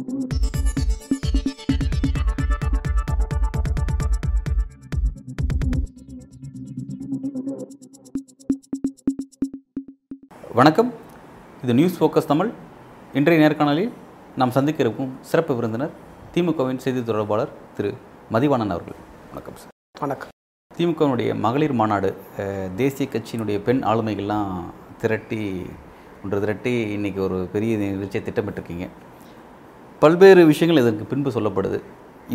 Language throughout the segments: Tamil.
வணக்கம். இது நியூஸ் ஃபோக்கஸ் தமிழ். இன்றைய நேர்காணலில் நாம் சந்திக்க இருக்கும் சிறப்பு விருந்தினர் திமுகவின் செய்தி தொடர்பாளர் திரு மதிவாணன் அவர்கள். வணக்கம் சார். வணக்கம். திமுகவினுடைய மகளிர் மாநாடு தேசிய கட்சியினுடைய பெண் ஆளுமைகள்லாம் திரட்டி ஒன்று திரட்டி இன்றைக்கி ஒரு பெரிய நிகழ்ச்சியை திட்டமிட்டிருக்கீங்க. பல்வேறு விஷயங்கள் இதற்கு பின்பு சொல்லப்படுது.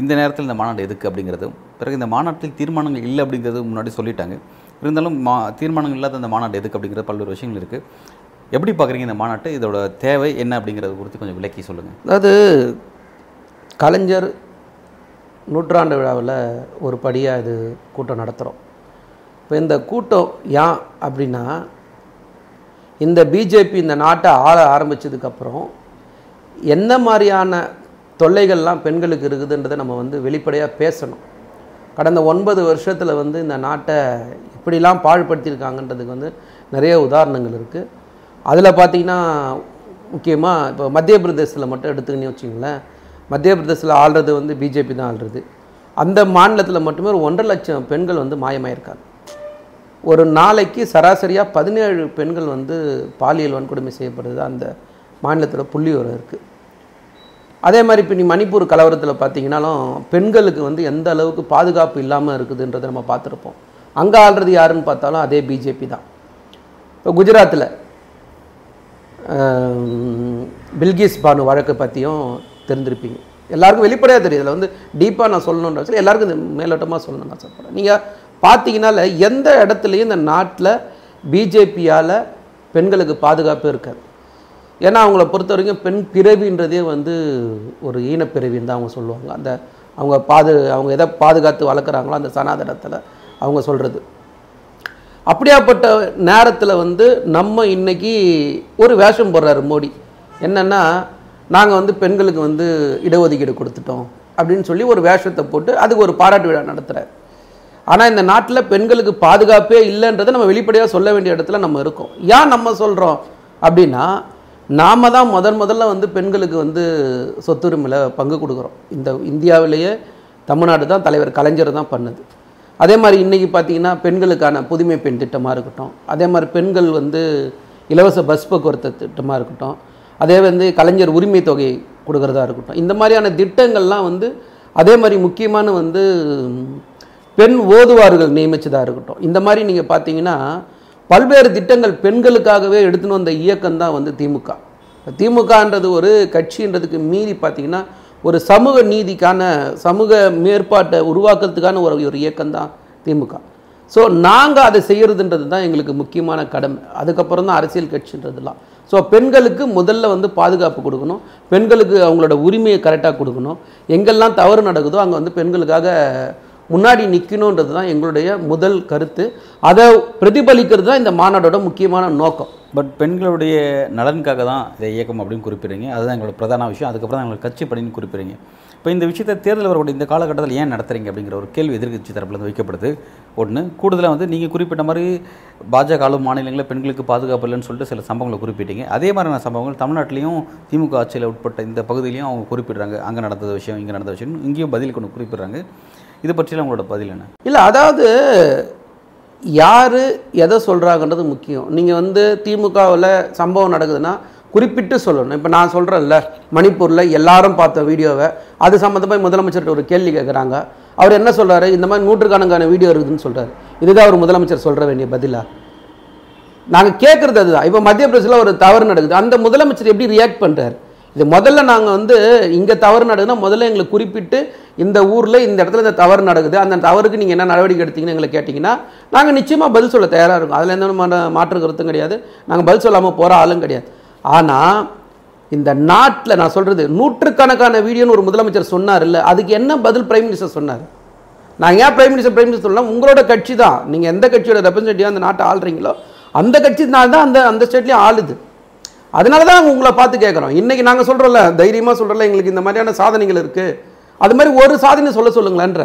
இந்த நேரத்தில் இந்த மாநாடு எதுக்கு அப்படிங்கிறதும் பிறகு இந்த மாநாட்டில் தீர்மானங்கள் இல்லை அப்படிங்கிறது முன்னாடி சொல்லிட்டாங்க. இருந்தாலும் மா தீர்மானங்கள் இல்லாத இந்த மாநாடு எதுக்கு அப்படிங்கிறது பல்வேறு விஷயங்கள் இருக்குது எப்படி பார்க்குறீங்க இந்த மாநாட்டு? இதோட தேவை என்ன அப்படிங்கிறது குறித்து கொஞ்சம் விளக்கி சொல்லுங்கள் அதாவது கலைஞர் நூற்றாண்டு விழாவில் ஒரு படியாக இது கூட்டம் நடத்துகிறோம் இப்போ இந்த கூட்டம் ஏன் அப்படின்னா இந்த பிஜேபி இந்த நாட்டை ஆள ஆரம்பித்ததுக்கப்புறம் என்ன மாதிரியான தொல்லைகள்லாம் பெண்களுக்கு இருக்குதுன்றதை நம்ம வந்து வெளிப்படையாக பேசணும். கடந்த ஒன்பது வருஷத்தில் வந்து இந்த நாட்டை இப்படிலாம் பாழ்படுத்தியிருக்காங்கன்றதுக்கு வந்து நிறைய உதாரணங்கள் இருக்குது அதில் பார்த்தீங்கன்னா முக்கியமாக இப்போ மத்திய பிரதேசத்தில் மட்டும் எடுத்துக்கினே வச்சிங்களேன் மத்திய பிரதேசத்தில் ஆள்றது வந்து பிஜேபி தான் ஆள்றது. அந்த மாநிலத்தில் மட்டுமே ஒரு ஒன்றரை லட்சம் பெண்கள் வந்து மாயமாயிருக்காங்க. ஒரு நாளைக்கு சராசரியாக பதினேழு பெண்கள் வந்து பாலியல் வன்கொடுமை செய்யப்படுது அந்த மாநிலத்தில் புள்ளியோரம் இருக்குது அதே மாதிரி இப்போ நீ மணிப்பூர் கலவரத்தில் பார்த்தீங்கன்னாலும் பெண்களுக்கு வந்து எந்த அளவுக்கு பாதுகாப்பு இல்லாமல் இருக்குதுன்றதை நம்ம பார்த்துருப்போம். அங்கே ஆள்றது யாருன்னு பார்த்தாலும் அதே பிஜேபி தான். இப்போ குஜராத்தில் பில்கிஸ் பானு வழக்கை பற்றியும் தெரிஞ்சிருப்பீங்க. எல்லாருக்கும் வெளிப்படையாக தெரியும். இதில் வந்து டீப்பாக நான் சொல்லணுன்ற அவசியம் எல்லாருக்கும் இந்த மேலோட்டமாக சொல்லணும்னு ஆசைப்படுறேன் நீங்கள் பார்த்தீங்கனால எந்த இடத்துலையும் இந்த நாட்டில் பிஜேபியால் பெண்களுக்கு பாதுகாப்பு இருக்காது. ஏன்னா அவங்கள பொறுத்த வரைக்கும் பெண் பிறவின்றதே வந்து ஒரு ஈனப்பிறவின்னு தான் அவங்க சொல்லுவாங்க. அந்த அவங்க பாது அவங்க எதை பாதுகாத்து வளர்க்குறாங்களோ அந்த சனாதனத்தில் அவங்க சொல்கிறது அப்படியாப்பட்ட நேரத்தில் வந்து நம்ம இன்றைக்கி ஒரு வேஷம் போடுறாரு மோடி. என்னென்னா நாங்கள் வந்து பெண்களுக்கு வந்து இடஒதுக்கீடு கொடுத்துட்டோம் அப்படின்னு சொல்லி ஒரு வேஷத்தை போட்டு அதுக்கு ஒரு பாராட்டு விழா நடத்துகிறார் ஆனால் இந்த நாட்டில் பெண்களுக்கு பாதுகாப்பே இல்லைன்றதை நம்ம வெளிப்படையாக சொல்ல வேண்டிய இடத்துல நம்ம இருக்கோம். ஏன் நம்ம சொல்கிறோம் அப்படின்னா நாம தான் முதன் முதல்ல வந்து பெண்களுக்கு வந்து சொத்துரிமையில் பங்கு கொடுக்குறோம். இந்த இந்தியாவிலேயே தமிழ்நாடு தான் தலைவர் கலைஞர் தான் பண்ணுது. அதே மாதிரி இன்றைக்கி பார்த்தீங்கன்னா பெண்களுக்கான புதுமை பெண் திட்டமாக இருக்கட்டும் அதே மாதிரி பெண்கள் வந்து இலவச பஸ் போக்குவரத்து திட்டமாக இருக்கட்டும் அதே வந்து கலைஞர் உரிமை தொகை கொடுக்கறதா இருக்கட்டும் இந்த மாதிரியான திட்டங்கள்லாம் வந்து அதே மாதிரி முக்கியமான வந்து பெண் ஓதுவார்கள் நியமிச்சதாக இருக்கட்டும் இந்த மாதிரி நீங்கள் பார்த்தீங்கன்னா பல்வேறு திட்டங்கள் பெண்களுக்காகவே எடுத்துன்னு வந்த இயக்கம் தான் வந்து திமுக. திமுகன்றது ஒரு கட்சின்றதுக்கு மீறி பார்த்தீங்கன்னா ஒரு சமூக நீதிக்கான சமூக மேற்பாட்டை உருவாக்குறதுக்கான ஒரு ஒரு இயக்கம் தான் திமுக. ஸோ நாங்கள் அதை செய்கிறதுன்றது தான் எங்களுக்கு முக்கியமான கடமை. அதுக்கப்புறம் தான் அரசியல் கட்சின்றதுலாம். ஸோ பெண்களுக்கு முதல்ல வந்து பாதுகாப்பு கொடுக்கணும். பெண்களுக்கு அவங்களோட உரிமையை கரெக்டாக கொடுக்கணும். எங்கெல்லாம் தவறு நடக்குதோ அங்கே வந்து பெண்களுக்காக முன்னாடி நிற்கணுன்றது தான் எங்களுடைய முதல் கருத்து. அதை பிரதிபலிக்கிறது தான் இந்த மாநாடோட முக்கியமான நோக்கம். பட் பெண்களுடைய நலனுக்காக தான் இதை இயக்கம் அப்படின்னு குறிப்பிடுறீங்க. அதுதான் எங்களோட பிரதான விஷயம். அதுக்கப்புறம் தான் எங்களுக்கு கட்சி பணின்னு குறிப்பிடுறீங்க. இப்போ இந்த விஷயத்தை தேர்தல் வரக்கூடிய இந்த காலகட்டத்தில் ஏன் நடத்துறீங்க அப்படிங்கிற ஒரு கேள்வி எதிர்க்கட்சி தரப்புலேருந்து வைக்கப்படுது. ஒன்று கூடுதலாக வந்து நீங்கள் குறிப்பிட்ட மாதிரி பாஜக ஆளும் மாநிலங்களில் பெண்களுக்கு பாதுகாப்பு இல்லைன்னு சொல்லிட்டு சில சம்பவங்களை குறிப்பிட்டீங்க. அதே மாதிரியான சம்பவங்கள் தமிழ்நாட்டிலையும் திமுக ஆட்சியில் உட்பட்ட இந்த பகுதியிலையும் அவங்க குறிப்பிடுறாங்க. அங்கே நடந்த விஷயம் இங்கே நடந்த விஷயம் இங்கேயும் பதில் கொண்டு குறிப்பிடுறாங்க. இது பற்றியெல்லாம் உங்களோட பதில் என்ன? இல்லை அதாவது யார் எதை சொல்கிறாங்கன்றது முக்கியம். நீங்கள் வந்து திமுகவில் சம்பவம் நடக்குதுன்னா குறிப்பிட்டு சொல்லணும். இப்போ நான் சொல்கிறேன்ல மணிப்பூரில் எல்லாரும் பார்த்த வீடியோவை அது சம்மந்தமாக முதலமைச்சர்கிட்ட ஒரு கேள்வி கேட்குறாங்க அவர் என்ன சொல்கிறாரு இந்த மாதிரி நூற்றுக்கணக்கான வீடியோ இருக்குதுன்னு சொல்கிறார் இதுதான் அவர் முதலமைச்சர் சொல்கிற வேண்டிய பதிலாக நாங்கள் கேட்குறது அதுதான். இப்போ மத்திய பிரதேசத்தில் ஒரு தவறு நடக்குது. அந்த முதலமைச்சர் எப்படி ரியாக்ட் பண்ணுறாரு இது முதல்ல நாங்கள் வந்து இங்கே தவறு நடக்குதுன்னா முதல்ல எங்களை குறிப்பிட்டு இந்த ஊரில் இந்த இடத்துல இந்த தவறு நடக்குது. அந்த தவறுக்கு நீங்கள் என்ன நடவடிக்கை எடுத்தீங்கன்னு எங்களை கேட்டிங்கன்னா நாங்கள் நிச்சயமாக பதில் சொல்ல தயாராக இருக்கும். அதில் எந்த மாற்று கருத்தும் கிடையாது. நாங்கள் பதில் சொல்லாமல் போகிற ஆளும் கிடையாது. ஆனால் இந்த நாட்டில் நான் சொல்கிறது நூற்றுக்கணக்கான வீடியோன்னு ஒரு முதலமைச்சர் சொன்னார் இல்லை அதுக்கு என்ன பதில் பிரைம் மினிஸ்டர் சொன்னார்? நான் ஏன் பிரைம் மினிஸ்டர் பிரைம் மினிஸ்டர் சொல்லலாம் உங்களோட கட்சி தான். நீங்கள் எந்த கட்சியோட ரெப்ரஸன்டேட்டிவாக அந்த நாட்டை ஆள்றீங்களோ அந்த கட்சி தான் அந்த அந்த ஸ்டேட்லேயும் ஆளுது. அதனால தான் உங்களை பார்த்து கேட்குறோம் இன்றைக்கி நாங்கள் சொல்கிறோம்ல தைரியமாக சொல்கிறோம்ல எங்களுக்கு இந்த மாதிரியான சாதனைகள் இருக்குது அது மாதிரி ஒரு சாதனை சொல்ல சொல்லுங்களேன்ற.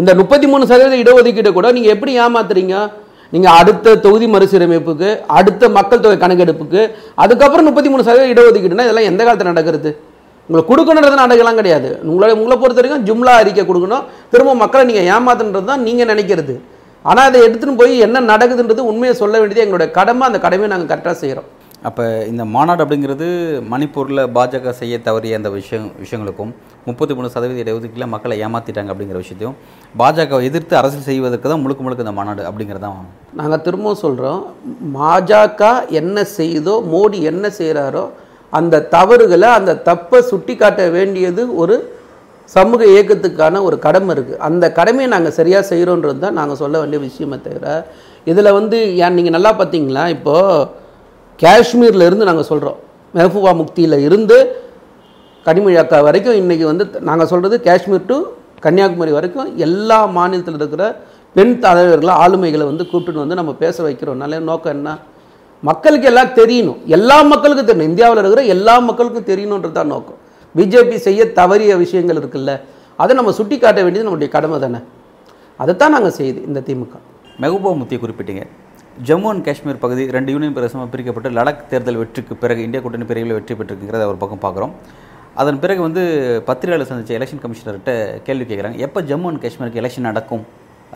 இந்த முப்பத்தி மூணு சதவீத இடஒதுக்கீடு கூட நீங்கள் எப்படி ஏமாத்துறீங்க? நீங்கள் அடுத்த தொகுதி மறுசீரமைப்புக்கு அடுத்த மக்கள் தொகை கணக்கெடுப்புக்கு அதுக்கப்புறம் முப்பத்தி மூணு சதவீத இடஒதுக்கீடுனா இதெல்லாம் எந்த காலத்தில் நடக்கிறது? உங்களுக்கு கொடுக்கணுன்றது நாடகம்லாம் கிடையாது. உங்களை உங்களை பொறுத்த வரைக்கும் ஜும்லா அறிக்கை கொடுக்கணும். திரும்ப மக்களை நீங்கள் ஏமாத்துன்றது தான் நீங்கள் நினைக்கிறது. ஆனால் அதை எடுத்துன்னு போய் என்ன நடக்குதுன்றது உண்மையை சொல்ல வேண்டியது எங்களுடைய கடமை. அந்த கடமையை நாங்கள் கரெக்டாக செய்கிறோம் அப்போ இந்த மாநாடு அப்படிங்கிறது மணிப்பூரில் பாஜக செய்ய தவறிய அந்த விஷயம் விஷயங்களுக்கும் முப்பத்தி மூணு சதவீத இடஒதுக்கீட்டில் மக்களை ஏமாற்றிட்டாங்க அப்படிங்கிற விஷயத்தையும் பாஜகவை எதிர்த்து அரசியல் செய்வதற்கு தான் முழுக்க முழுக்க இந்த மாநாடு அப்படிங்கிறது தான் நாங்கள் திரும்பவும் சொல்கிறோம் பாஜக என்ன செய்தோ மோடி என்ன செய்கிறாரோ அந்த தவறுகளை அந்த தப்பை சுட்டி காட்ட வேண்டியது ஒரு சமூக இயக்கத்துக்கான ஒரு கடமை இருக்குது அந்த கடமையை நாங்கள் சரியாக செய்கிறோன்றது தான் நாங்கள் சொல்ல வேண்டிய விஷயமே தவிர இதில் வந்து ஏன் நீங்கள் நல்லா பார்த்தீங்களா இப்போது காஷ்மீரில் இருந்து நாங்கள் சொல்கிறோம் மெஹபூபா முக்தியில் இருந்து கனிமொழியாக்கா வரைக்கும் இன்றைக்கி வந்து நாங்கள் சொல்கிறது காஷ்மீர் டு கன்னியாகுமரி வரைக்கும் எல்லா மாநிலத்தில் இருக்கிற பெண் தலைவர்களை ஆளுமைகளை வந்து கூப்பிட்டுன்னு வந்து நம்ம பேச வைக்கிறோம்னால நோக்கம் என்ன? மக்களுக்கு எல்லாம் தெரியணும். எல்லா மக்களுக்கும் தெரியணும். இந்தியாவில் இருக்கிற எல்லா மக்களுக்கும் தெரியணுன்றது தான் நோக்கம். பிஜேபி செய்ய தவறிய விஷயங்கள் இருக்குல்ல அதை நம்ம சுட்டி காட்ட வேண்டியது நம்முடைய கடமை தானே. அதைத்தான் நாங்கள் செய்யுது இந்த திமுக. மெஹபூபா முத்தியை குறிப்பிட்டீங்க. ஜம்மு அண்ட் காஷ்மீர் பகுதி ரெண்டு யூனியன் பிரதேசமாக பிரிக்கப்பட்டு லடாக் தேர்தல் வெற்றிக்கு பிறகு இந்தியா கூட்டணி பிரிவில் வெற்றி பெற்றிருக்கிறத ஒரு பக்கம் பார்க்குறோம். அதன் பிறகு வந்து பத்திரிகையாளர் சந்திச்ச எலெக்ஷன் கமிஷனர்கிட்ட கேள்வி கேட்குறாங்க. எப்போ ஜம்மு அண்ட் காஷ்மீருக்கு எலெக்ஷன் நடக்கும்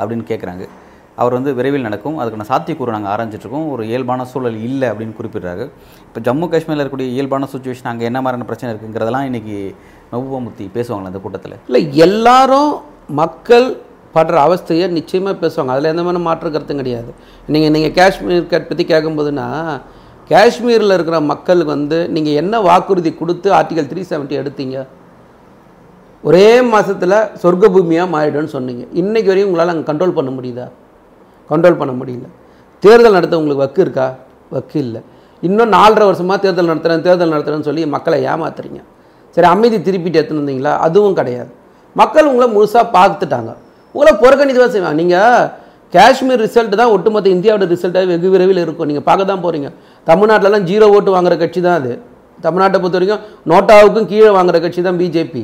அப்படின்னு கேட்குறாங்க. அவர் வந்து விரைவில் நடக்கும். அதுக்கான சாத்தியக்கூறு நாங்கள் ஆரம்பிச்சிட்ருக்கோம் ஒரு இயல்பான சூழல் இல்லை அப்படின்னு குறிப்பிட்றாரு. இப்போ ஜம்மு காஷ்மீரில் இருக்கக்கூடிய இயல்பான சுச்சுவேஷன் அங்கே என்ன மாதிரியான பிரச்சனை இருக்குங்கிறதெல்லாம் இன்றைக்கி மெஹபூபா பேசுவாங்களே அந்த கூட்டத்தில். இல்லை எல்லாரும் மக்கள் படுற அவஸ்தையை நிச்சயமாக பேசுவாங்க. அதில் எந்த மாதிரி மாற்று கருத்தும் கிடையாது. நீங்கள் நீங்கள் காஷ்மீர் கட் பற்றி கேட்கும்போதுன்னா காஷ்மீரில் இருக்கிற மக்களுக்கு வந்து நீங்கள் என்ன வாக்குறுதி கொடுத்து ஆர்டிகல் த்ரீ செவன்ட்டி எடுத்தீங்க? ஒரே மாதத்தில் சொர்க்க பூமியாக மாறிடும்னு சொன்னீங்க. இன்றைக்கு வரையும் உங்களால் அங்கே கண்ட்ரோல் பண்ண முடியுதா? கண்ட்ரோல் பண்ண முடியல. தேர்தல் நடத்த உங்களுக்கு வக்கு இருக்கா? வக்கு இல்லை. இன்னும் நாலரை வருஷமாக தேர்தல் நடத்துகிறேன் தேர்தல் நடத்துகிறேன்னு சொல்லி மக்களை ஏமாத்துறீங்க. சரி அமைதி திருப்பிட்டு எடுத்துன்னு வந்தீங்களா? அதுவும் கிடையாது. மக்கள் உங்களை முழுசாக பார்த்துட்டாங்க. உங்களை புறக்கணித்து தான் செய்வாங்க. நீங்கள் காஷ்மீர் ரிசல்ட் தான் ஒட்டுமொத்த இந்தியாவோட ரிசல்ட்டாக வெகு விரைவில் இருக்கும். நீங்கள் பார்க்க தான் போகிறீங்க தமிழ்நாட்டிலலாம் ஜீரோ ஓட்டு வாங்குற கட்சி தான் அது. தமிழ்நாட்டை பொறுத்த வரைக்கும் நோட்டாவுக்கும் கீழே வாங்குற கட்சி தான் பிஜேபி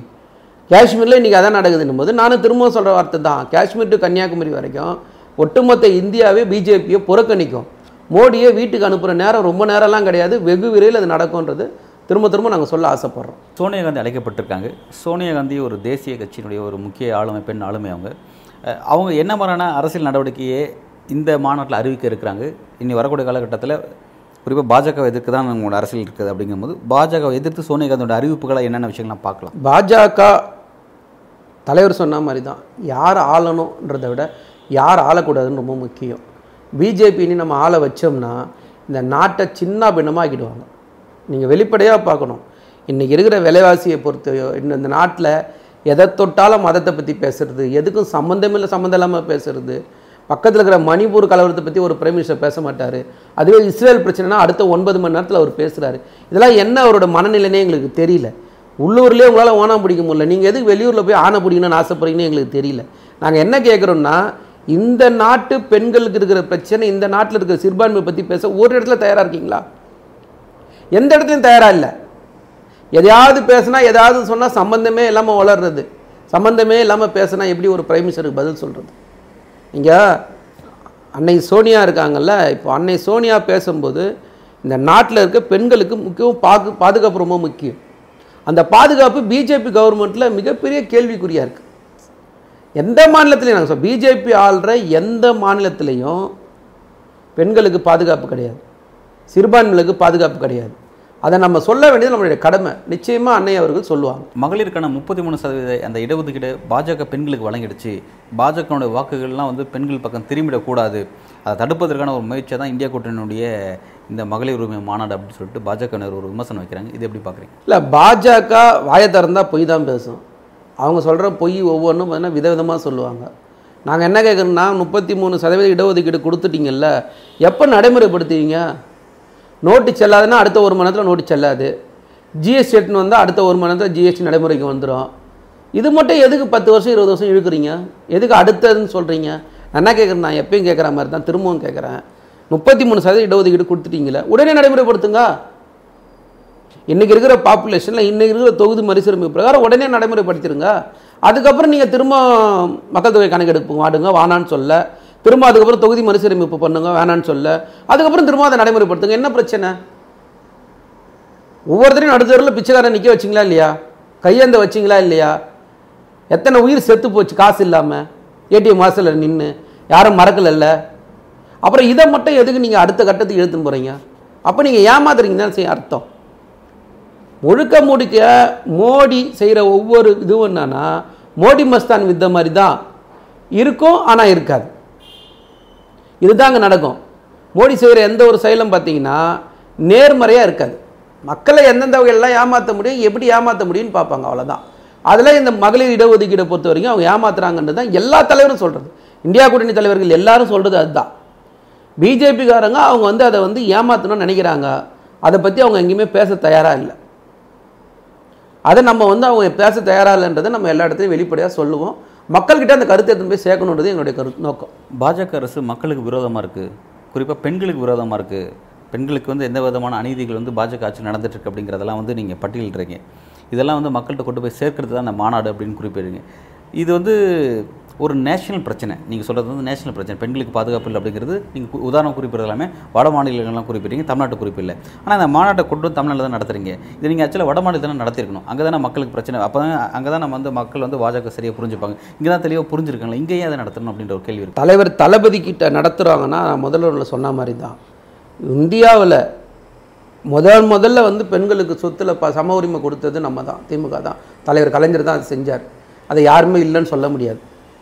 காஷ்மீரில் இன்றைக்கி அதான் நடக்குதுன்னும் போது நானும் திரும்பவும் சொல்கிற வார்த்தை தான். காஷ்மீர் டு கன்னியாகுமரி வரைக்கும் ஒட்டுமொத்த இந்தியாவே பிஜேபியை புறக்கணிக்கும் மோடியை வீட்டுக்கு அனுப்புகிற நேரம் ரொம்ப நேரம்லாம் கிடையாது. வெகு விரைவில் அது நடக்கும்ன்றது திரும்ப திரும்ப நாங்கள் சொல்ல ஆசைப்பட்றோம். சோனியா காந்தி அழைக்கப்பட்டிருக்காங்க. சோனியா காந்தி ஒரு தேசிய கட்சியினுடைய ஒரு முக்கிய ஆளுமை பெண் ஆளுமை அவங்க. அவங்க என்ன மாதிரியான அரசியல் நடவடிக்கையை இந்த மாநாட்டில் அறிவிக்க இருக்கிறாங்க? இனி வரக்கூடிய காலகட்டத்தில் குறிப்பாக பாஜகவை எதிர்க்கு தான் உங்களோட அரசியல் இருக்குது அப்படிங்கும்போது பாஜகவை எதிர்த்து சோனியா காந்தியோட அறிவிப்புகளை என்னென்ன விஷயங்கள்லாம் பார்க்கலாம்? பாஜக தலைவர் சொன்ன மாதிரி தான் யார் ஆளணுன்றதை விட யார் ஆளக்கூடாதுன்னு ரொம்ப முக்கியம். பிஜேபின்னு நம்ம ஆள வச்சோம்னா இந்த நாட்டை சின்ன பின்னமாக்கிடுவாங்க. நீங்கள் வெளிப்படையாக பார்க்கணும். இன்றைக்கி இருக்கிற விலைவாசியை பொறுத்து இந்த நாட்டில் எதை தொட்டாலும் மதத்தை பற்றி பேசுறது எதுக்கும் சம்மந்தம் இல்லை சம்மந்தம் இல்லாமல் பேசுறது. பக்கத்தில் இருக்கிற மணிப்பூர் கலவரத்தை பற்றி ஒரு பிரைம் மினிஸ்டர் பேச மாட்டார். அதுவே இஸ்ரேல் பிரச்சனைனா அடுத்த ஒன்பது மணி நேரத்தில் அவர் பேசுகிறாரு இதெல்லாம் என்ன அவரோட மனநிலைனே எங்களுக்கு தெரியல. உள்ளூர்லேயே உங்களால் ஓனா பிடிக்க முடியல. நீங்கள் எதுக்கு வெளியூரில் போய் ஆணை பிடிக்கணும்னு ஆசைப்படுறீங்கன்னு எங்களுக்கு தெரியல. நாங்கள் என்ன கேட்குறோம்னா இந்த நாட்டு பெண்களுக்கு இருக்கிற பிரச்சனை இந்த நாட்டில் இருக்கிற சிறுபான்மை பற்றி பேச ஒரு இடத்துல தயாராக இருக்கீங்களா? எந்த இடத்துலையும் தயாராக இல்லை. எதையாவது பேசுனா எதாவது சொன்னால் சம்மந்தமே இல்லாமல் வளர்றது. சம்மந்தமே இல்லாமல் பேசுனா எப்படி ஒரு பிரைம் மினிஸ்டருக்கு பதில் சொல்கிறது இங்கே அன்னை சோனியா இருக்காங்கல்ல இப்போ அன்னை சோனியா பேசும்போது இந்த நாட்டில் இருக்க பெண்களுக்கு முக்கியம் பாது பாதுகாப்பு ரொம்ப முக்கியம். அந்த பாதுகாப்பு பிஜேபி கவர்மெண்ட்டில் மிகப்பெரிய கேள்விக்குறியாக இருக்குது எந்த மாநிலத்திலையும் நாங்கள் சொல் பிஜேபி ஆள்ற எந்த மாநிலத்திலையும் பெண்களுக்கு பாதுகாப்பு கிடையாது. சிறுபான்மைகளுக்கு பாதுகாப்பு கிடையாது. அதை நம்ம சொல்ல வேண்டியது நம்மளுடைய கடமை. நிச்சயமாக அன்னை அவர்கள் சொல்லுவாங்க. மகளிருக்கான முப்பத்தி மூணு சதவீத அந்த இடஒதுக்கீடு பாஜக பெண்களுக்கு வழங்கிடுச்சு. பாஜகனுடைய வாக்குகள்லாம் வந்து பெண்கள் பக்கம் திரும்பிடக்கூடாது. அதை தடுப்பதற்கான ஒரு முயற்சியை தான் இந்தியா கூட்டணியினுடைய இந்த மகளிர் உரிமை மாநாடு அப்படின்னு சொல்லிட்டு பாஜகவினர் ஒரு விமர்சனம் வைக்கிறாங்க. இது எப்படி பார்க்குறீங்க? இல்லை பாஜக வாயை திறந்தா பொய் தான் பேசும். அவங்க சொல்கிற பொய் ஒவ்வொன்றும் பார்த்தீங்கன்னா விதவிதமாக சொல்லுவாங்க. நாங்கள் என்ன கேட்குறோம்னா முப்பத்தி மூணு சதவீத இடஒதுக்கீடு கொடுத்துட்டீங்கல்ல எப்போ நடைமுறைப்படுத்துவீங்க? நோட்டு செல்லாதுன்னா அடுத்த ஒரு மணி நேரத்தில் நோட்டு செல்லாது. ஜிஎஸ்டி எடுத்துன்னு வந்தால் அடுத்த ஒரு மணி நேரத்தில் ஜிஎஸ்டி நடைமுறைக்கு வந்துடும் இது மட்டும் எதுக்கு பத்து வருஷம் இருபது வருஷம் இழுக்கிறீங்க? எதுக்கு அடுத்ததுன்னு சொல்கிறீங்க நான் என்ன கேட்குறேன் நான் எப்பயும் கேட்குற மாதிரி தான் திரும்பவும் கேட்குறேன் முப்பத்தி மூணு சதவீதம் இடஒதுக்கீடு கொடுத்துட்டீங்களே உடனே நடைமுறைப்படுத்துங்க. இன்றைக்கி இருக்கிற பாப்புலேஷனில் இன்றைக்கி இருக்கிற தொகுதி மறுசீரமைப்பு பிரகாரம் உடனே நடைமுறைப்படுத்திடுங்க அதுக்கப்புறம் நீங்கள் திரும்ப மக்கள் தொகை கணக்கெடுப்பு வாடுங்க வானான்னு சொல்ல. திரும்ப அதுக்கப்புறம் தொகுதி மறுசீரமைப்பு பண்ணுங்க வேணான்னு சொல்ல. அதுக்கப்புறம் திரும்ப அதை நடைமுறைப்படுத்துங்க. என்ன பிரச்சனை? ஒவ்வொருத்தரையும் நடுத்தரில் பிச்சைக்காரன் நிற்க வச்சிங்களா இல்லையா? கையேந்த வச்சிங்களா இல்லையா? எத்தனை உயிர் செத்து போச்சு காசு இல்லாமல் ஏடிஎம் வாசலில் நின்று யாரும் மறக்கலைல்ல அப்புறம் இதை மட்டும் எதுக்கு நீங்கள் அடுத்த கட்டத்துக்கு இழுத்துன்னு போகிறீங்க அப்போ நீங்கள் ஏமாத்துறீங்க தான் செய்ய அர்த்தம். முழுக்க முழுக்க மோடி செய்கிற ஒவ்வொரு இதுவும் என்னன்னா மோடி மஸ்தான் வித்த மாதிரி தான் இருக்கும் ஆனால் இருக்காது. இதுதாங்க நடக்கும். மோடி செய்கிற எந்த ஒரு செயலும் பார்த்தீங்கன்னா நேர்மறையாக இருக்காது. மக்களை எந்தெந்த வகையெல்லாம் ஏமாற்ற முடியும் எப்படி ஏமாற்ற முடியும்னு பார்ப்பாங்க அவ்வளோதான் அதில் இந்த மகளிர் இடஒதுக்கீடை பொறுத்த வரைக்கும் அவங்க ஏமாத்துறாங்கன்றது தான் எல்லா தலைவரும் சொல்கிறது இந்தியா கூட்டணி தலைவர்கள் எல்லாரும் சொல்கிறது அதுதான். பிஜேபிக்காரங்க அவங்க வந்து அதை வந்து ஏமாற்றணும்னு நினைக்கிறாங்க. அதை பற்றி அவங்க எங்கேயுமே பேச தயாராக இல்லை. அதை நம்ம வந்து அவங்க பேச தயாராக இல்லைன்றதை நம்ம எல்லா இடத்துலையும் வெளிப்படையாக சொல்லுவோம். மக்கள்கிட்ட அந்த கருத்தை எடுத்து போய் சேர்க்கணுன்றது எங்களுடைய கரு நோக்கம். பாஜக அரசு மக்களுக்கு விரோதமாக இருக்குது குறிப்பாக பெண்களுக்கு விரோதமாக இருக்குது பெண்களுக்கு வந்து எந்த விதமான அநீதிகள் வந்து பாஜக ஆட்சி நடந்துட்டுருக்கு அப்படிங்கிறதெல்லாம் வந்து நீங்கள் பட்டியலிடுறீங்க. இதெல்லாம் வந்து மக்கள்கிட்ட கொண்டு போய் சேர்க்கறது தான் அந்த மாநாடு அப்படின்னு குறிப்பிடுறீங்க. இது வந்து ஒரு நேஷனல் பிரச்சனை. நீங்கள் சொல்கிறது வந்து நேஷனல் பிரச்சனை. பெண்களுக்கு பாதுகாப்பு இல்லை அப்படிங்கிறது நீங்கள் உதாரணம் குறிப்பிடுறது எல்லாமே வட மாநிலங்கள்லாம் குறிப்பிடுறீங்க தமிழ்நாட்டு குறிப்பில்லை ஆனால் அந்த மாநாட்டை கொண்டு வந்து தமிழ்நாட்டில் தான் நடத்துறீங்க? இது நீங்கள் ஆக்சுவலாக வட மாநிலத்தில் தான் நடத்திருக்கணும் அங்கே தானே மக்களுக்கு பிரச்சனை. அப்போ தான் அங்கே தான் நம்ம வந்து மக்கள் வந்து பாஜக சரியாக புரிஞ்சுப்பாங்க. இங்கே தான் தெளிவாக புரிஞ்சிருக்காங்களா? இங்கேயே அதை நடத்தணும் அப்படின்ற ஒரு கேள்வி தலைவர் தளபதி கிட்ட நடத்துகிறாங்கன்னா முதல்வரில் சொன்ன மாதிரி தான் இந்தியாவில் முதல் முதல்ல வந்து பெண்களுக்கு சொத்துல ப சம உரிமை கொடுத்தது நம்ம தான் திமுக தான். தலைவர் கலைஞர் தான் அது செஞ்சார். அதை யாருமே இல்லைன்னு சொல்ல முடியாது.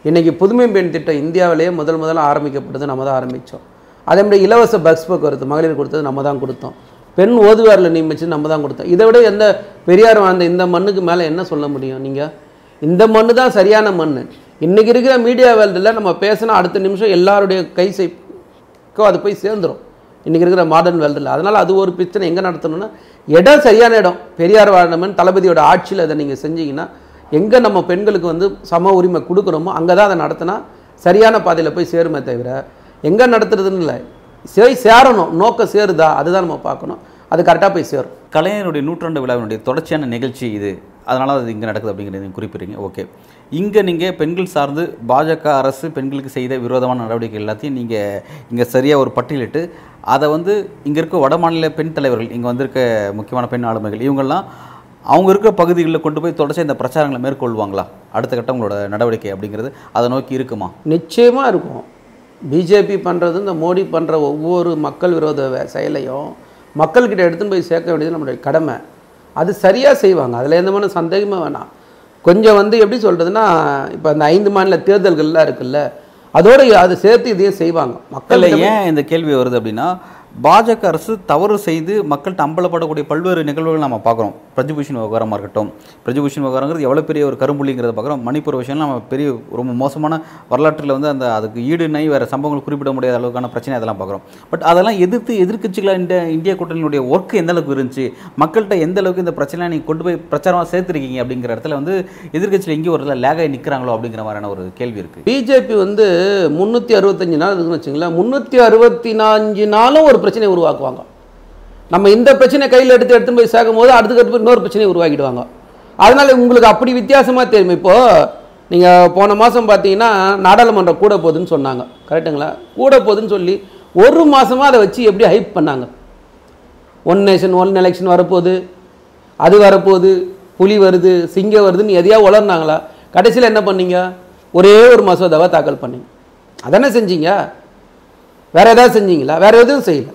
இன்றைக்கி புதுமை பெண் திட்டம் இந்தியாவிலேயே முதல் முதல்ல ஆரம்பிக்கப்பட்டது நம்ம தான் ஆரம்பித்தோம் அதே மாதிரி இலவச பஸ் போக்குவரத்து மகளிர் கொடுத்தது நம்ம தான் கொடுத்தோம். பெண் ஓதுவாரில் நியமிச்சு நம்ம தான் கொடுத்தோம். இதை விட எந்த பெரியார் வாழ்ந்த இந்த மண்ணுக்கு மேலே என்ன சொல்ல முடியும் நீங்கள் இந்த மண்ணு தான் சரியான மண் இன்றைக்கி இருக்கிற மீடியா வேல்டில் நம்ம பேசினா அடுத்த நிமிஷம் எல்லாருடைய கை செய்க்கோ அது போய் சேர்ந்துடும் இன்றைக்கி இருக்கிற மாடர்ன் வேல்டில் அதனால் அது ஒரு பிரச்சனை. எங்கே நடத்தணும்னா இடம் சரியான இடம். பெரியார் வாழமன் தளபதியோட ஆட்சியில் அதை நீங்கள் செஞ்சீங்கன்னா எங்கே நம்ம பெண்களுக்கு வந்து சம உரிமை கொடுக்குறோமோ அங்கே தான் அதை நடத்தினா சரியான பாதையில் போய் சேருமே தவிர எங்கே நடத்துறதுன்னு இல்லை. சரி சேரணும். நோக்கம் சேருதா? அதுதான் நம்ம பார்க்கணும். அது கரெக்டாக போய் சேரும். கலைஞருடைய நூற்றாண்டு விழாவினுடைய தொடர்ச்சியான நிகழ்ச்சி இது. அதனால் அது இங்கே நடக்குது அப்படிங்கிறத குறிப்பிடுறீங்க. ஓகே. இங்கே நீங்கள் பெண்கள் சார்ந்து பாஜக அரசு பெண்களுக்கு செய்த விரோதமான நடவடிக்கை எல்லாத்தையும் நீங்கள் இங்கே சரியாக ஒரு பட்டியலிட்டு அதை வந்து இங்கே இருக்க வட மாநில பெண் தலைவர்கள் இங்கே வந்திருக்க முக்கியமான பெண் ஆளுமைகள் இவங்கெல்லாம் அவங்க இருக்கிற பகுதிகளில் கொண்டு போய் தொடர்ச்சி இந்த பிரச்சாரங்களை மேற்கொள்வாங்களா? அடுத்த கட்டம் உங்களோட நடவடிக்கை அப்படிங்கிறது அதை நோக்கி இருக்குமா? நிச்சயமாக இருக்கும். பிஜேபி பண்ணுறது இந்த மோடி பண்ணுற ஒவ்வொரு மக்கள் விரோத செயலையும் மக்கள்கிட்ட எடுத்துன்னு போய் சேர்க்க வேண்டியது நம்மளுடைய கடமை. அது சரியாக செய்வாங்க. அதில் எந்த மாதிரி சந்தேகமே வேணாம். கொஞ்சம் வந்து எப்படி சொல்கிறதுனா இப்போ அந்த ஐந்து மாநில தேர்தல்கள்லாம் இருக்குல்ல அதோடு அதை சேர்த்து இதையும் செய்வாங்க. மக்கள் ஏன் இந்த கேள்வி வருது அப்படின்னா பாஜக அரசு தவறு செய்து மக்கள்கிட்ட அம்பலப்படக்கூடிய பல்வேறு நிகழ்வுகள் நம்ம பார்க்குறோம். பிரஜபூஷன் விவகாரமாக இருக்கட்டும். பிரஜபூஷன் விவகாரங்கிறது எவ்வளோ பெரிய ஒரு கரும்புள்ளிங்கிறத பார்க்குறோம். மணிப்பூர் விஷயம் நம்ம பெரிய ரொம்ப மோசமான வரலாற்றில் வந்து அந்த அதுக்கு ஈடு இணை வேறு சம்பவங்கள் குறிப்பிட முடியாத அளவுக்கான பிரச்சனை அதெல்லாம் பார்க்குறோம். பட் அதெல்லாம் எதிர்த்து எதிர்க்கட்சிகளாக இந்த இந்திய கூட்டணியுடைய ஒர்க் எந்த அளவுக்கு இருந்துச்சு? மக்கள்கிட்ட எந்த அளவுக்கு இந்த பிரச்சனை நீங்கள் கொண்டு போய் பிரச்சாரமாக சேர்த்துருக்கீங்க அப்படிங்கிற இடத்துல வந்து எதிர்க்கட்சியில் எங்கேயும் ஒரு லேகாய் நிற்கிறாங்களோ அப்படிங்கிற மாதிரியான ஒரு கேள்வி இருக்குது பிஜேபி வந்து முந்நூற்றி அறுபத்தஞ்சு நாள் இருக்குன்னு வச்சுங்களேன். முந்நூற்றி அறுபத்தி நாலு நாளும் ஒரு பிரச்சனையை உருவாக்குவாங்க. நம்ம இந்த பிரச்சனை கையில் எடுத்து எடுத்து போய் சேர்க்கும் போது அடுத்துக்கு இன்னொரு பிரச்சனையை உருவாக்கிடுவாங்க. அதனால் உங்களுக்கு அப்படி வித்தியாசமாக தெரியும்? இப்போது நீங்கள் போன மாதம் பார்த்தீங்கன்னா நாடாளுமன்றம் கூட போகுதுன்னு சொன்னாங்க. கரெக்டுங்களா கூட போகுதுன்னு சொல்லி ஒரு மாதமாக அதை வச்சு எப்படி ஹைப் பண்ணாங்க? ஒன் நேஷன் ஒன் எலெக்ஷன் வரப்போகுது. அது வரப்போகுது. புலி வருது. சிங்கம் வருதுன்னு எதையா உளர்னாங்களா கடைசியில் என்ன பண்ணீங்க? ஒரே ஒரு மசோதாவை தாக்கல் பண்ணீங்க. அதானே செஞ்சீங்க? வேறு எதாவது செஞ்சீங்களா? வேறு எதுவும் செய்யல.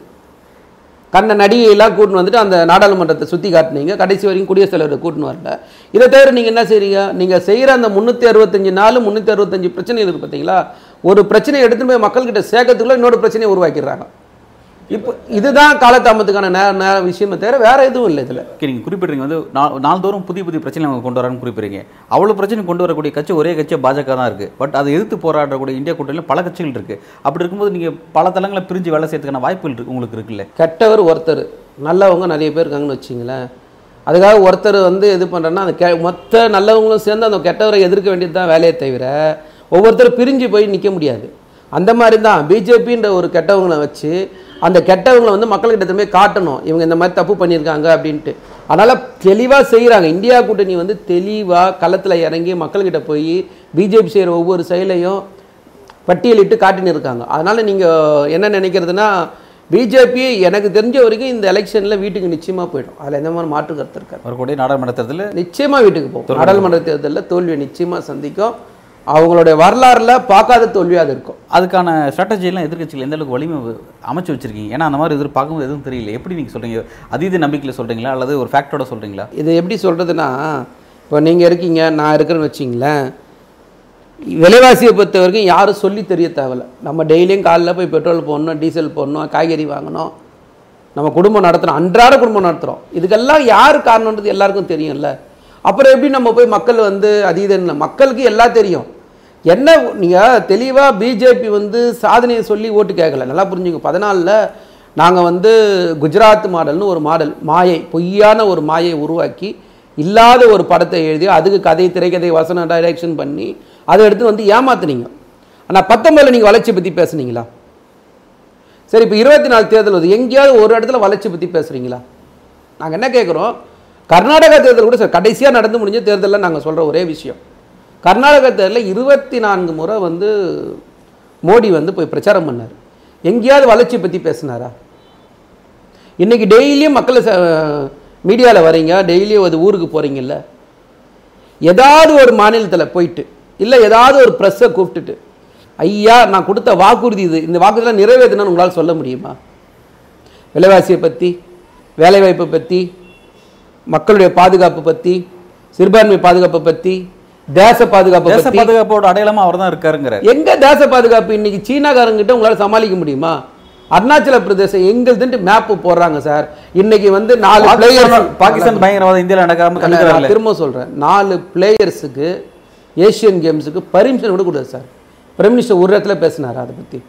கண்ண நடிகையெல்லாம் கூட்டின்னு வந்துட்டு அந்த நாடாளுமன்றத்தை சுற்றி காட்டினீங்க. கடைசி வரைக்கும் குடியரசுத் தலைவரை கூட்டின்னு வரல. இதை தவிர நீங்கள் என்ன செய்கிறீங்க நீங்கள் செய்கிற அந்த முந்நூற்றி அறுபத்தஞ்சு நாலு முந்நூற்றி அறுபத்தஞ்சு பிரச்சனை இருக்குது பார்த்தீங்களா ஒரு பிரச்சனையை எடுத்துகிட்டு போய் மக்கள்கிட்ட சேர்க்கறதுக்குள்ள இன்னொரு பிரச்சனையை உருவாக்கிடுறாங்க. இப்போ இதுதான் காலதாமத்துக்கான நே நே விஷயமே தவிர வேற எதுவும் இல்லை இதில். ஓகே நீங்கள் குறிப்பிட்றீங்க வந்து நா- நாள்தோறும் புதிய புதிய பிரச்சனை அவங்க கொண்டு வரான்னு குறிப்பிட்றீங்க. அவ்வளோ பிரச்சனை கொண்டு வரக்கூடிய கட்சி ஒரே கட்சி பாஜக தான் இருக்குது பட் அதை எதிர்த்து போராடக்கூடிய இந்தியா கூட்டணியில் பல கட்சிகள் இருக்குது அப்படி இருக்கும்போது நீங்கள் பல தளங்களை பிரிஞ்சு வேலை செய்யறதுக்கான வாய்ப்புகள் இருக்கு உங்களுக்கு இருக்குல்ல? கெட்டவர் ஒருத்தர். நல்லவங்க நிறைய பேர் இருக்காங்கன்னு வச்சிங்களேன் அதுக்காக ஒருத்தர் வந்து இது பண்ணுறேன்னா அந்த கெ மொத்த நல்லவங்களும் சேர்ந்து அந்த கெட்டவரை எதிர்க்க வேண்டியது தான் வேலையை தவிர ஒவ்வொருத்தரும் பிரிஞ்சு போய் நிற்க முடியாது. அந்த மாதிரி தான் பிஜேபின்ற ஒரு கெட்டவங்களை வச்சு அந்த கெட்டவங்களை வந்து மக்கள்கிட்ட திரும்பி காட்டணும். இவங்க இந்த மாதிரி தப்பு பண்ணியிருக்காங்க அப்படின்ட்டு. அதனால் தெளிவாக செய்கிறாங்க இந்தியா கூட்டணி வந்து தெளிவாக களத்தில் இறங்கி மக்கள்கிட்ட போய் பிஜேபி செய்கிற ஒவ்வொரு செயலையும் பட்டியலிட்டு காட்டின்னு இருக்காங்க. அதனால் நீங்கள் என்ன நினைக்கிறதுனா பிஜேபி எனக்கு தெரிஞ்ச வரைக்கும் இந்த எலெக்ஷனில் வீட்டுக்கு நிச்சயமாக போயிடும். அதில் எந்த மாதிரி மாற்று கருத்து இருக்காது. வரக்கூடிய நாடாளுமன்ற தேர்தலில் நிச்சயமாக வீட்டுக்கு போகும். நாடாளுமன்ற தேர்தலில் தோல்வியை நிச்சயமாக சந்திக்கும். அவங்களுடைய வரலாறுல பார்க்காத தோல்வியாக இருக்கும். அதுக்கான ஸ்ட்ராட்டஜிலாம் எதிர்க்கட்சிகள் எந்த அளவுக்கு வலிமை அமைச்சு வச்சிருக்கீங்க? ஏன்னா அந்த மாதிரி எதிர்பார்க்கும்போது எதுவும் தெரியல. எப்படி நீங்கள் சொல்கிறீங்க அதீத நம்பிக்கையில் சொல்கிறீங்களா அல்லது ஒரு ஃபேக்டோட சொல்கிறீங்களா இது எப்படி சொல்கிறதுனா இப்போ நீங்கள் இருக்கீங்க நான் இருக்கிறேன்னு வச்சிங்களேன். விலைவாசியை பொறுத்த வரைக்கும் யாரும் சொல்லி தெரிய தேவையில்ல. நம்ம டெய்லியும் காலைல போய் பெட்ரோல் போடணும் டீசல் போடணும் காய்கறி வாங்கணும். நம்ம குடும்பம் நடத்துகிறோம் அன்றாட குடும்பம் நடத்துகிறோம் இதுக்கெல்லாம் யார் காரணன்றது எல்லாருக்கும் தெரியும்ல. அப்புறம் எப்படி நம்ம போய் மக்கள் வந்து அதீத மக்களுக்கு எல்லாம் தெரியும். என்ன நீங்கள் தெளிவாக பிஜேபி வந்து சாதனையை சொல்லி ஓட்டு கேட்கல. நல்லா புரிஞ்சுங்க. பதினாலில் நாங்கள் வந்து குஜராத் மாடல்னு ஒரு மாடல் மாயை பொய்யான ஒரு மாயை உருவாக்கி இல்லாத ஒரு படத்தை எழுதி அதுக்கு கதை திரைக்கதை வசனம் டைரக்ஷன் பண்ணி அதை எடுத்து வந்து ஏமாத்துனீங்க. ஆனால் பத்தொம்பதில் நீங்கள் வளர்ச்சி பற்றி பேசுனீங்களா? சரி இப்போ இருபத்தி நாலு தேர்தல் வருது. எங்கேயாவது ஒரு இடத்துல வளர்ச்சி பற்றி பேசுகிறீங்களா நாங்கள் என்ன கேட்குறோம் கர்நாடகா தேர்தல் கூட சார் கடைசியாக நடந்து முடிஞ்ச தேர்தலில் நாங்கள் சொல்கிற ஒரே விஷயம். கர்நாடக தேர்தலில் இருபத்தி நான்கு முறை வந்து மோடி வந்து போய் பிரச்சாரம் பண்ணார். எங்கேயாவது வளர்ச்சி பற்றி பேசினாரா? இன்றைக்கி டெய்லியும் மக்களை மீடியாவில் வரீங்க டெய்லியும் ஒரு ஊருக்கு போகிறீங்கல்ல ஏதாவது ஒரு மாநிலத்தில் போயிட்டு இல்லை ஏதாவது ஒரு ப்ரெஸ்ஸை கூப்பிட்டுட்டு ஐயா நான் கொடுத்த வாக்குறுதி இது இந்த வாக்குறுதிலாம் நிறைவேற்றணும்னு உங்களால் சொல்ல முடியுமா? விலைவாசியை பற்றி வேலைவாய்ப்பை பற்றி மக்களுடைய பாதுகாப்பு பற்றி சிறுபான்மை பாதுகாப்பை பற்றி தேச பாதுகாப்பை தேச பற்றி பாதுகாப்போட அடையாளமா அவர் தான் இருக்காருங்கிற எங்க தேச பாதுகாப்பு இன்னைக்கு சீனாக்காரங்கிட்ட உங்களால சமாளிக்க முடியுமா? அருணாச்சல பிரதேசம் எங்களுதுன்ட்டு மேப் போடுறாங்க சார் இன்னைக்கு வந்து நாலு players- பாகிஸ்தான் பயங்கரவாதம் இந்தியாவில் நடக்காம திரும்ப சொல்றேன். நாலு பிளேயர்ஸுக்கு ஏஷியன் கேம்ஸுக்கு பர்மிஷன் கூட கொடுயாது சார் பிரைம் மினிஸ்டர் ஒரு இடத்துல பேசினார் அதை பத்தி.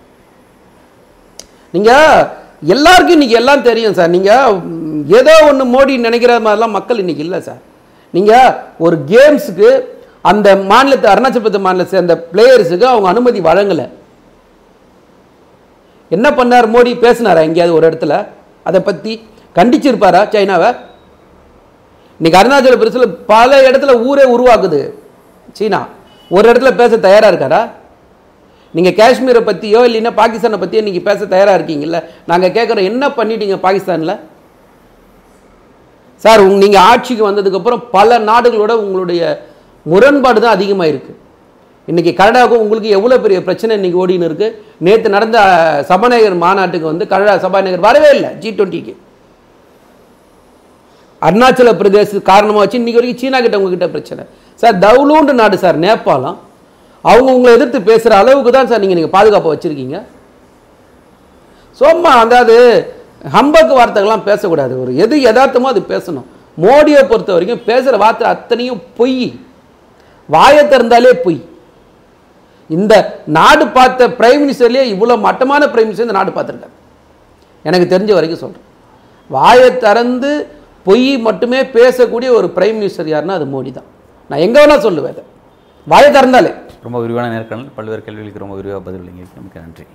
நீங்க எல்லாருக்கும் இன்னைக்கு எல்லாம் தெரியும் சார் நீங்க ம், ஏதோ ஒண்ணு மோடி நினைக்கிற மாதிரிலாம் மக்கள் இன்னைக்கு இல்லை சார் நீங்க ஒரு கேம்ஸுக்கு அந்த மாநிலத்தை அருணாச்சல பிரதேச மாநிலத்தை சேர்ந்த பிளேயர்ஸுக்கு அவங்க அனுமதி வழங்கலை. என்ன பண்ணார் மோடி? பேசினாரா எங்கேயாவது ஒரு இடத்துல? அதை பற்றி கண்டிச்சிருப்பாரா சைனாவை? இன்னைக்கு அருணாச்சல பிரதேசத்தில் பல இடத்துல ஊரே உருவாக்குது சீனா. ஒரு இடத்துல பேச தயாராக இருக்காரா? நீங்கள் காஷ்மீரை பற்றியோ இல்லைன்னா பாகிஸ்தானை பற்றியோ நீங்கள் பேச தயாராக இருக்கீங்கல்ல? நாங்கள் கேட்குறோம் என்ன பண்ணிட்டீங்க பாகிஸ்தானில்? சார் உங் நீங்கள் ஆட்சிக்கு வந்ததுக்கப்புறம் பல நாடுகளோட உங்களுடைய முரண்பாடு தான் அதிகமாக இருக்குது இன்றைக்கி கனடாவுக்கும் உங்களுக்கு எவ்வளோ பெரிய பிரச்சனை இன்றைக்கி ஓடின்னு இருக்கு? நேற்று நடந்த சபாநாயகர் மாநாட்டுக்கு வந்து கனடா சபாநாயகர் வரவே இல்லை ஜி டுவெண்ட்டிக்கு அருணாச்சல பிரதேச காரணமாக வச்சு இன்றைக்கி வரைக்கும் சீனா கிட்ட உங்ககிட்ட பிரச்சனை. சார் தவுலூண்டு நாடு சார் நேபாளம். அவங்க உங்களை எதிர்த்து பேசுகிற அளவுக்கு தான் சார் நீங்கள் நீங்கள் பாதுகாப்பை வச்சுருக்கீங்க. சும்மா அதாவது ஹம்பக்கு வார்த்தைகள்லாம் பேசக்கூடாது. ஒரு எது யதார்த்தமோ அது பேசணும். மோடியை பொறுத்த வரைக்கும் பேசுகிற வார்த்தை அத்தனையும் பொய். வாயை திறந்தாலே பொய். இந்த நாடு பார்த்த பிரைம் மினிஸ்டர்லேயே இவ்வளோ மட்டமான பிரைம் மினிஸ்டர் இந்த நாடு பார்த்துருக்காரு. எனக்கு தெரிஞ்ச வரைக்கும் சொல்கிறேன் வாயை திறந்து பொய் மட்டுமே பேசக்கூடிய ஒரு பிரைம் மினிஸ்டர் யாருன்னா அது மோடி தான். நான் எங்கே வேணால் சொல்லுவேன் அதை. வாயை திறந்தாலே. ரொம்ப விரிவான நேர்காணல் பல்வேறு கேள்விகளுக்கு ரொம்ப விரிவாக பதில் மிக்க நன்றி.